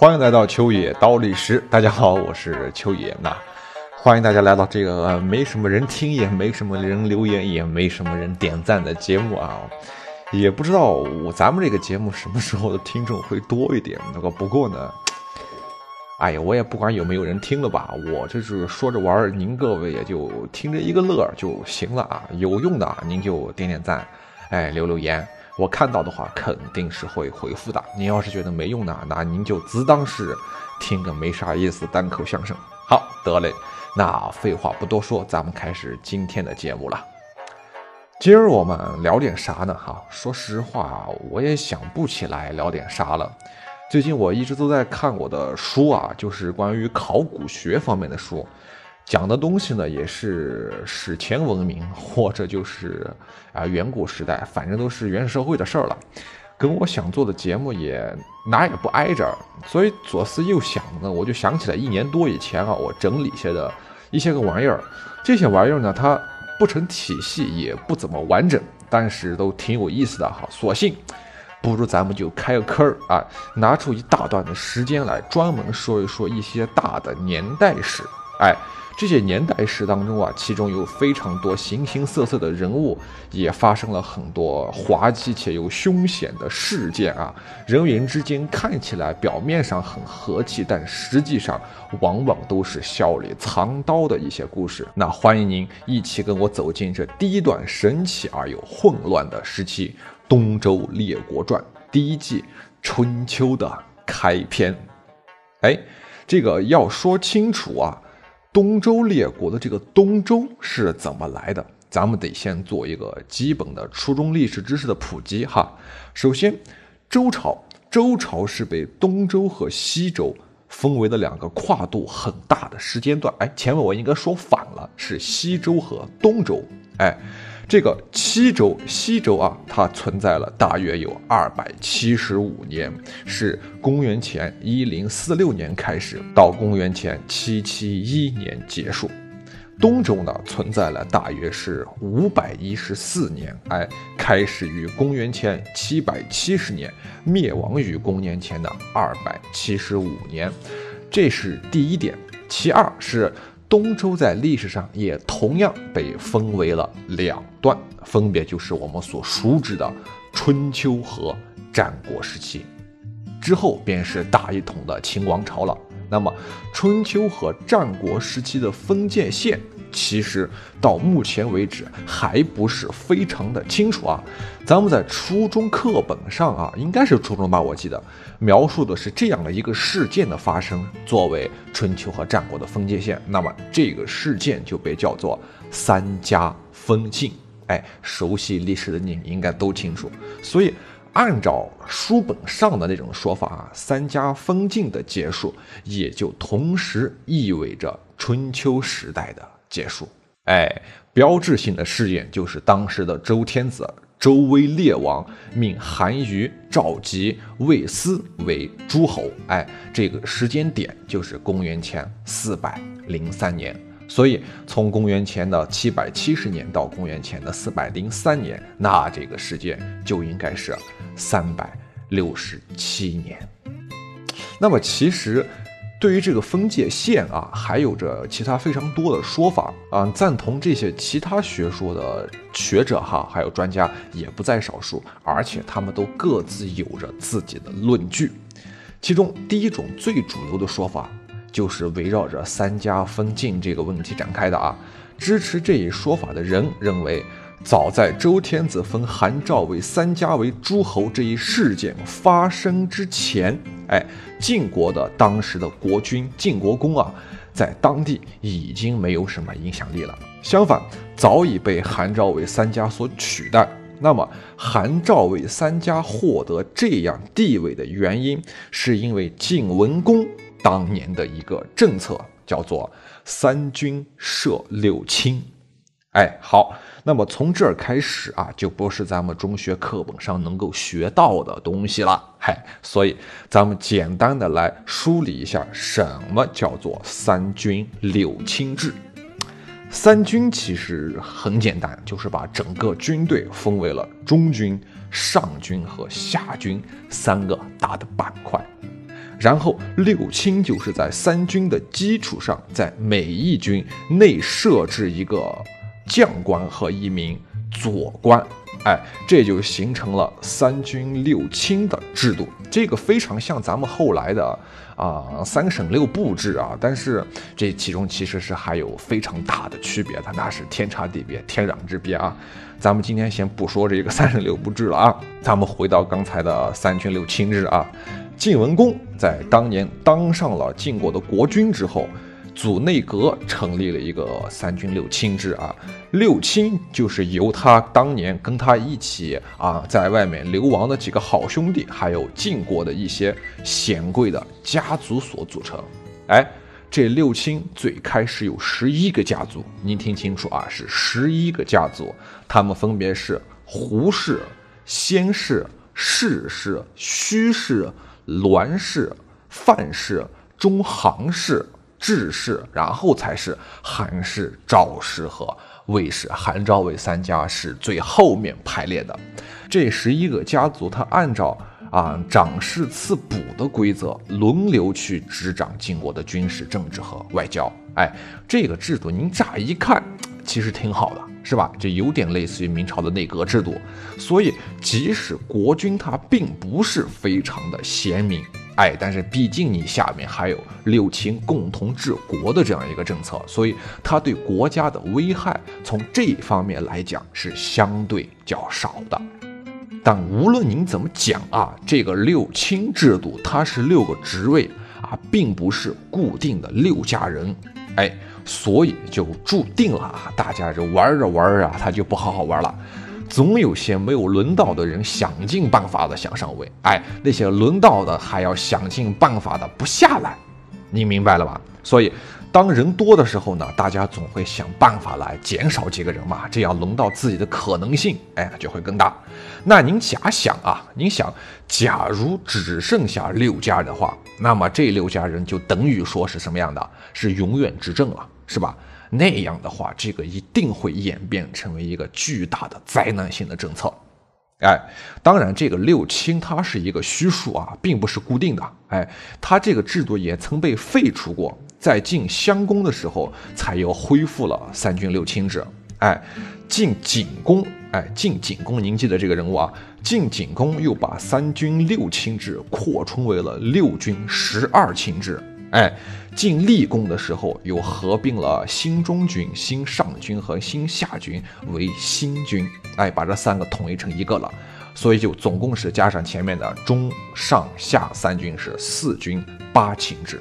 欢迎来到秋野刀历史。大家好，我是秋野。那欢迎大家来到这个没什么人听，也没什么人留言，也没什么人点赞的节目啊。也不知道我咱们这个节目什么时候的听众会多一点。那个不过呢，哎呀，我也不管有没有人听了吧，我这是说着玩儿，您各位也就听着一个乐就行了啊。有用的您就点点赞，哎，留留言。我看到的话肯定是会回复的。您要是觉得没用呢，那您就只当是听个没啥意思单口相声。好得嘞，那废话不多说，咱们开始今天的节目了。今儿我们聊点啥呢？哈，说实话，我也想不起来聊点啥了。最近我一直都在看我的书啊，就是关于考古学方面的书。讲的东西呢，也是史前文明，或者就是啊远古时代，反正都是原始社会的事儿了，跟我想做的节目也哪也不挨着，所以左思右想呢，我就想起来一年多以前啊，我整理下的一些个玩意儿，这些玩意儿呢，它不成体系，也不怎么完整，但是都挺有意思的哈，索性不如咱们就开个坑儿啊，拿出一大段的时间来专门说一说一些大的年代史，哎。这些年代史当中啊，其中有非常多形形色色的人物，也发生了很多滑稽且又凶险的事件啊。人与人之间看起来表面上很和气，但实际上往往都是笑里藏刀的一些故事。那欢迎您一起跟我走进这第一段神奇而又混乱的时期——《东周列国传》第一季春秋的开篇。哎，这个要说清楚啊。东周列国的这个东周是怎么来的？咱们得先做一个基本的初中历史知识的普及哈。首先，周朝，周朝是被东周和西周分为的两个跨度很大的时间段。哎，前面我应该说反了，是西周和东周。哎。这个西周，西周啊，它存在了大约有二百七十五年，是公元前一零四六年开始，到公元前七七一年结束。东周呢，存在了大约是五百一十四年，哎，开始于公元前七百七十年，灭亡于公元前的二百七十五年，这是第一点。其二是。东周在历史上也同样被分为了两段，分别就是我们所熟知的春秋和战国时期，之后便是大一统的秦王朝了。那么，春秋和战国时期的分界线。其实到目前为止还不是非常的清楚啊。咱们在初中课本上啊，应该是初中吧，我记得描述的是这样的一个事件的发生，作为春秋和战国的分界线。那么这个事件就被叫做三家分晋。哎，熟悉历史的你应该都清楚。所以按照书本上的那种说法啊，三家分晋的结束，也就同时意味着春秋时代的。结束，哎，标志性的事件就是当时的周天子周威烈王命韩愈、赵吉、魏斯为诸侯，哎，这个时间点就是公元前四百零三年。所以从公元前的七百七十年到公元前的四百零三年，那这个时间就应该是三百六十七年。那么其实。对于这个分界线啊，还有着其他非常多的说法啊，赞同这些其他学说的学者哈，还有专家也不在少数，而且他们都各自有着自己的论据。其中第一种最主流的说法，就是围绕着三家分晋这个问题展开的啊。支持这一说法的人认为。早在周天子封韩赵为三家为诸侯这一事件发生之前，哎，晋国的当时的国君晋国公啊，在当地已经没有什么影响力了。相反，早已被韩赵魏三家所取代。那么，韩赵魏三家获得这样地位的原因，是因为晋文公当年的一个政策，叫做“三军设六卿”。哎，好。那么从这儿开始啊，就不是咱们中学课本上能够学到的东西了。嗨，所以咱们简单的来梳理一下，什么叫做三军六卿制？三军其实很简单，就是把整个军队分为了中军、上军和下军三个大的板块。然后六卿就是在三军的基础上，在每一军内设置一个将官和一名左官，哎，这就形成了三军六卿的制度。这个非常像咱们后来的啊三省六部制啊，但是这其中其实是还有非常大的区别的，那是天差地别、天壤之别啊。咱们今天先不说这个三省六部制了啊，咱们回到刚才的三军六卿制啊。晋文公在当年当上了晋国的国君之后，组内阁成立了一个三军六卿制啊。六卿就是由他当年跟他一起啊在外面流亡的几个好兄弟，还有晋国的一些显贵的家族所组成。哎，这六卿最开始有十一个家族，您听清楚啊，是十一个家族，他们分别是胡氏、先氏、氏氏、胥氏。栾氏、范氏、中行氏、智氏，然后才是韩氏、赵氏和魏氏。韩、赵、魏三家是最后面排列的。这十一个家族，他按照啊长势次补的规则，轮流去执掌晋国的军事、政治和外交。哎，这个制度您乍一看其实挺好的。是吧？这有点类似于明朝的内阁制度，所以即使国君他并不是非常的贤明，哎，但是毕竟你下面还有六亲共同治国的这样一个政策，所以他对国家的危害从这方面来讲是相对较少的。但无论您怎么讲啊，这个六亲制度它是六个职位啊，并不是固定的六家人，哎。所以就注定了啊，大家这玩着玩着，他就不好好玩了。总有些没有轮到的人想尽办法的想上位，哎，那些轮到的还要想尽办法的不下来，你明白了吧？所以。当人多的时候呢，大家总会想办法来减少几个人嘛，这样轮到自己的可能性，哎，就会更大。那您假想啊，您想，假如只剩下六家人的话，那么这六家人就等于说是什么样的？是永远执政了，是吧？那样的话，这个一定会演变成为一个巨大的灾难性的政策。哎，当然，这个六卿它是一个虚数啊，并不是固定的。哎，它这个制度也曾被废除过。在晋襄公的时候，才又恢复了三军六卿制。哎，晋景公，哎，晋景公，您记得这个人物啊？晋景公又把三军六卿制扩充为了六军十二卿制。哎，晋厉公的时候又合并了新中军、新上军和新下军为新军。哎，把这三个统一成一个了。所以就总共是加上前面的中上下三军是四军八卿制。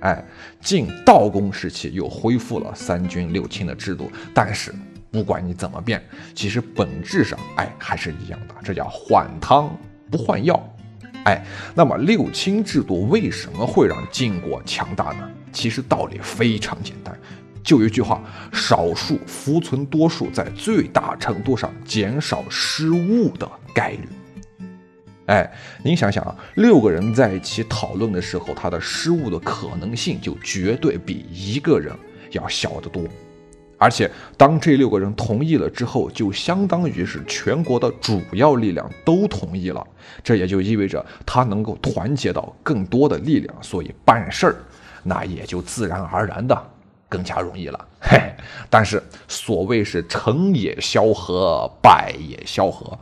哎，晋道公时期又恢复了三军六卿的制度，但是不管你怎么变，其实本质上哎还是一样的，这叫换汤不换药。哎，那么六卿制度为什么会让晋国强大呢？其实道理非常简单，就一句话：少数服从多数，在最大程度上减少失误的概率。哎，您想想啊，六个人在一起讨论的时候，他的失误的可能性就绝对比一个人要小得多。而且，当这六个人同意了之后，就相当于是全国的主要力量都同意了。这也就意味着他能够团结到更多的力量，所以办事儿那也就自然而然的更加容易了。嘿，但是所谓是成也萧何，败也萧何，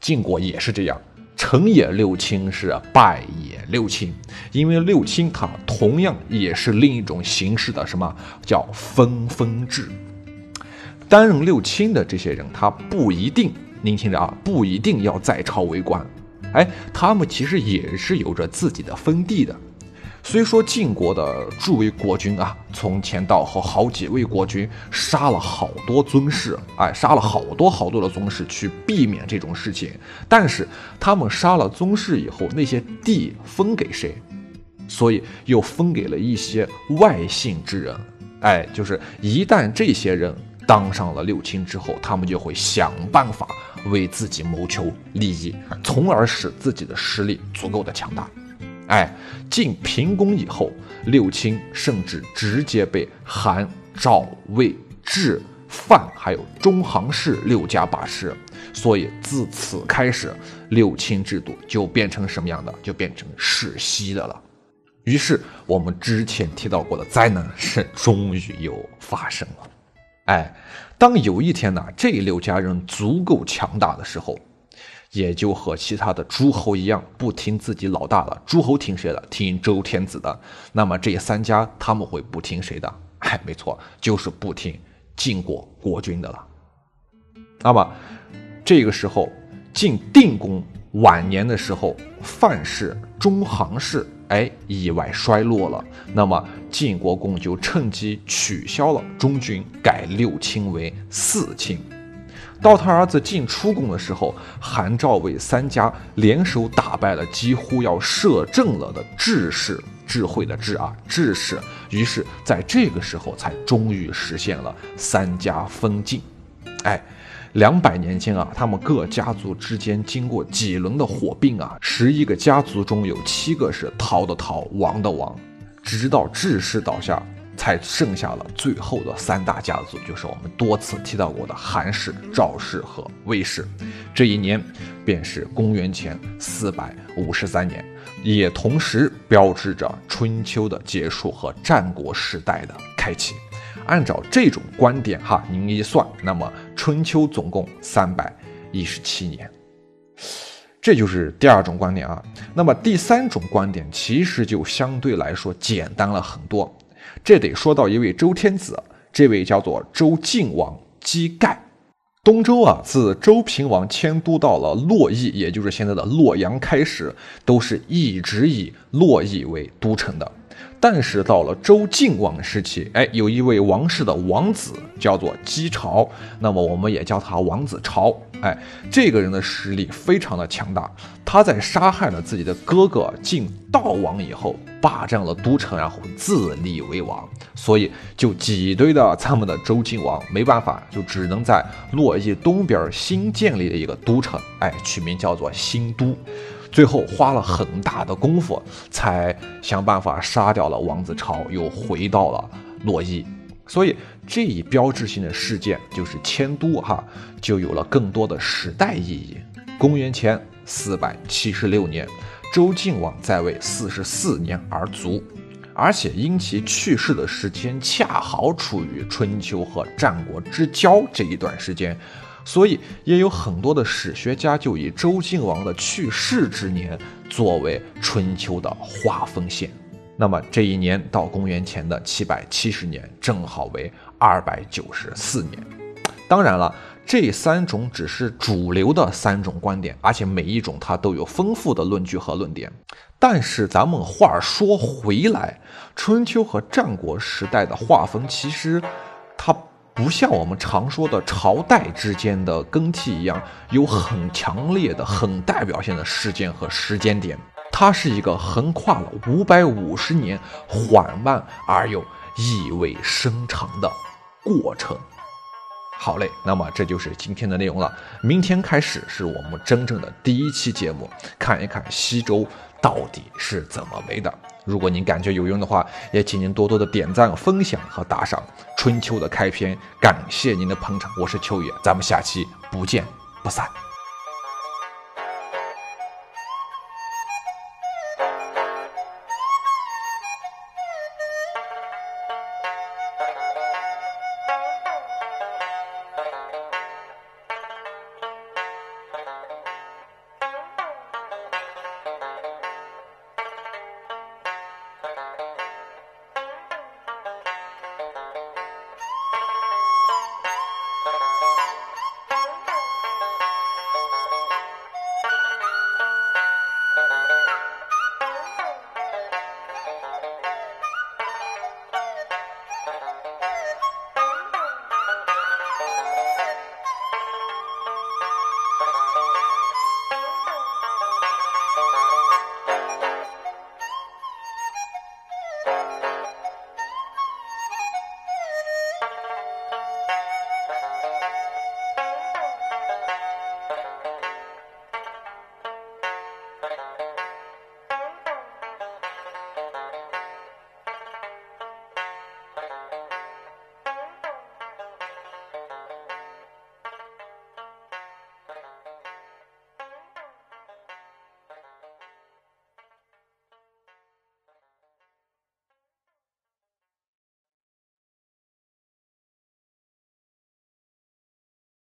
晋国也是这样。成也六卿是败也六卿，因为六卿它同样也是另一种形式的什么叫分封制。担任六卿的这些人，他不一定，您听着啊，不一定要在朝为官，哎，他们其实也是有着自己的封地的。虽说晋国的诸位国君啊，从前到后好几位国君杀了好多宗室，哎，杀了好多好多的宗室去避免这种事情。但是他们杀了宗室以后，那些地分给谁？所以又分给了一些外姓之人。哎，就是一旦这些人当上了六卿之后，他们就会想办法为自己谋求利益，从而使自己的实力足够的强大。哎，晋平公以后，六卿甚至直接被韩、赵、魏、智、范还有中行氏六家把持，所以自此开始，六卿制度就变成什么样的？就变成世袭的了。于是我们之前提到过的灾难是终于又发生了。哎，当有一天呢，这六家人足够强大的时候，也就和其他的诸侯一样，不听自己老大的。诸侯听谁的？听周天子的。那么这三家他们会不听谁的？哎，没错，就是不听晋国国君的了。那么这个时候，晋定公晚年的时候，范氏、中行氏。哎，意外衰落了。那么晋国公就趁机取消了中军，改六卿为四卿。到他儿子晋出宫的时候，韩赵魏三家联手打败了几乎要摄政了的智氏，智慧的智啊，智氏。于是，在这个时候才终于实现了三家分晋。哎。两百年间啊，他们各家族之间经过几轮的火并啊，十一个家族中有七个是逃的逃，亡的亡，直到智氏倒下，才剩下了最后的三大家族，就是我们多次提到过的韩氏、赵氏和魏氏。这一年便是公元前四百五十三年，也同时标志着春秋的结束和战国时代的开启。按照这种观点哈，您一算，那么春秋总共三百一十七年，这就是第二种观点啊。那么第三种观点其实就相对来说简单了很多，这得说到一位周天子，这位叫做周敬王姬盖。东周啊，自周平王迁都到了洛邑，也就是现在的洛阳开始，都是一直以洛邑为都城的。但是到了周敬王时期，哎，有一位王室的王子叫做姬朝，那么我们也叫他王子朝。哎，这个人的实力非常的强大。他在杀害了自己的哥哥晋悼王以后，霸占了都城，然后自立为王。所以就挤兑的咱们的周敬王没办法，就只能在洛邑东边新建立了一个都城，哎，取名叫做新都。最后花了很大的功夫，才想办法杀掉了王子朝，又回到了洛邑。所以这一标志性的事件就是迁都，哈，就有了更多的时代意义。公元前四百七十六年，周敬王在位四十四年而卒，而且因其去世的时间恰好处于春秋和战国之交这一段时间。所以也有很多的史学家就以周敬王的去世之年作为春秋的划分线。那么这一年到公元前的七百七十年，正好为二百九十四年。当然了，这三种只是主流的三种观点，而且每一种它都有丰富的论据和论点。但是咱们话说回来，春秋和战国时代的划分其实它。不像我们常说的朝代之间的更替一样，有很强烈的、很代表性的事件和时间点。它是一个横跨了五百五十年、缓慢而又意味深长的过程。好嘞，那么这就是今天的内容了。明天开始是我们真正的第一期节目，看一看西周到底是怎么没的。如果您感觉有用的话，也请您多多的点赞、分享和打赏。春秋的开篇，感谢您的捧场，我是秋野，咱们下期不见不散。